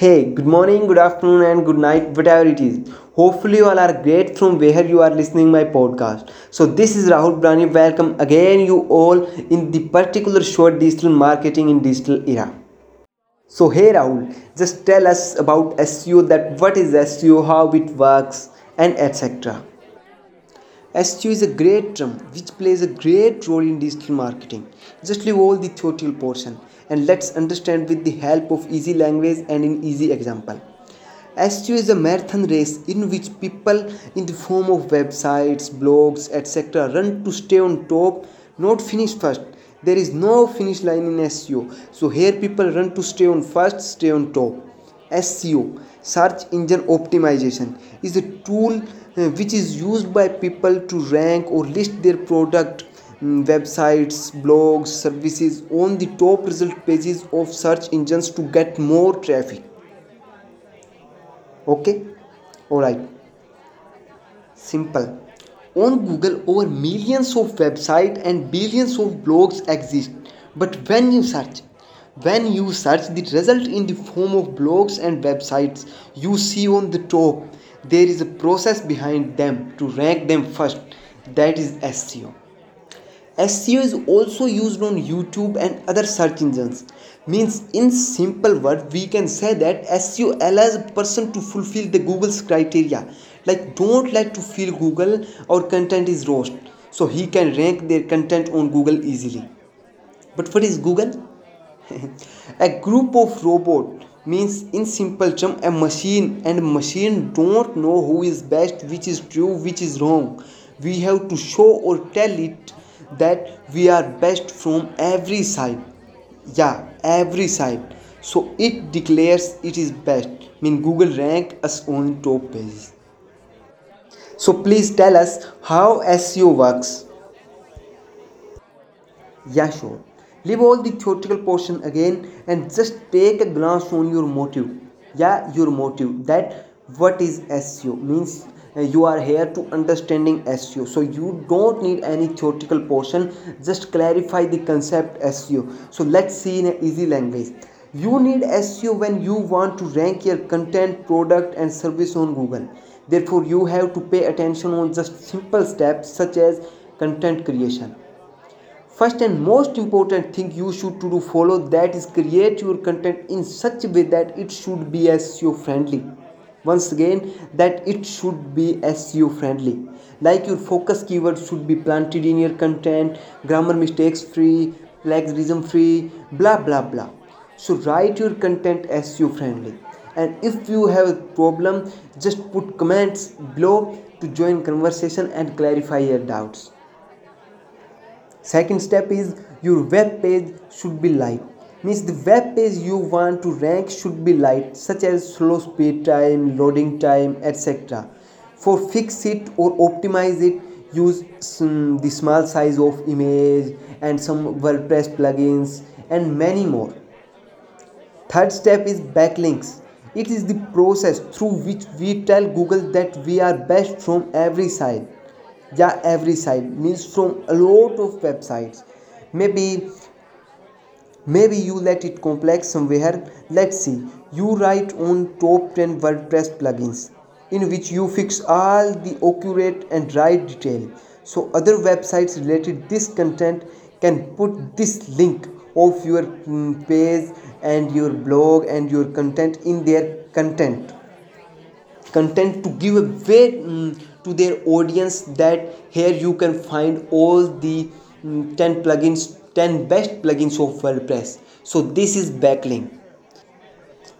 Hey, good morning, good afternoon, and good night, whatever it is. Hopefully, you all are great from where you are listening my podcast. So, this is Rahul Brani. Welcome again, you all, in the particular short digital marketing in digital era. So, hey Rahul, just tell us about SEO. That what is SEO, how it works, and etc. SEO is a great term which plays a great role in digital marketing. Just leave all the theoretical portion and let's understand with the help of easy language and in easy example. SEO is a marathon race in which people in the form of websites, blogs, etc. run to stay on top, not finish first. There is no finish line in SEO. So here people run to stay on first, stay on top. SEO, search engine optimization, is a tool which is used by people to rank or list their product mm, websites blogs services on the top result pages of search engines to get more traffic. Okay? All right. Simple. On google over millions of websites and billions of blogs exist. But when you search when you search the result in the form of blogs and websites you see on the top there is a process behind them to rank them first. That is seo seo is also used on youtube and other search engines. Means in simple word we can say that seo allows a person to fulfill the google's criteria. Like don't like to feel google our content is roast. So he can rank their content on google easily. But what is google? A group of robot means in simple term a machine and machine don't know who is best which is true which is wrong. We have to show or tell it that we are best from every side. Yeah every side. So it declares it is best. Mean google rank us on top pages so please tell us how seo works. Yeah sure leave all the theoretical portion again and just take a glance on your motive. Yeah your motive. That what is seo means uh, you are here to understanding seo so you don't need any theoretical portion. Just clarify the concept seo so let's see in an easy language. You need seo when you want to rank your content product and service on google. Therefore you have to pay attention on just simple steps such as content creation first and most important thing you should to do follow that is create your content in such a way that it should be SEO friendly. Once again that it should be SEO friendly. Like your focus keyword should be planted in your content grammar mistakes free plagiarism free blah blah blah. So write your content SEO friendly. And if you have a problem just put comments below to join conversation and clarify your doubts second step is your web page should be light. Means the web page you want to rank should be light such as slow speed time loading time etc for fix it or optimize it use some, the small size of image and some wordpress plugins and many more. Third step is backlinks. It is the process through which we tell google that we are best from every side yeah every site means from a lot of websites. Maybe maybe you let it complex somewhere. Let's see. You write on top 10 wordpress plugins in which you fix all the accurate and right detail. So other websites related this content can put this link of your mm, page and your blog and your content in their content. Content to give a way um, to their audience that here you can find all the um, 10 plugins 10 best plugins of wordpress. So this is backlink.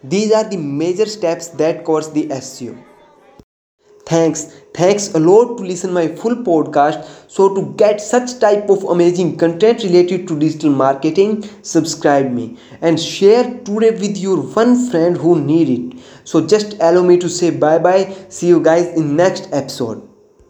These are the major steps that cause the seo thanks. Thanks a lot to listen my full podcast. So to get such type of amazing content related to digital marketing subscribe me and share today with your one friend who need it. So just allow me to say bye bye see you guys in next episode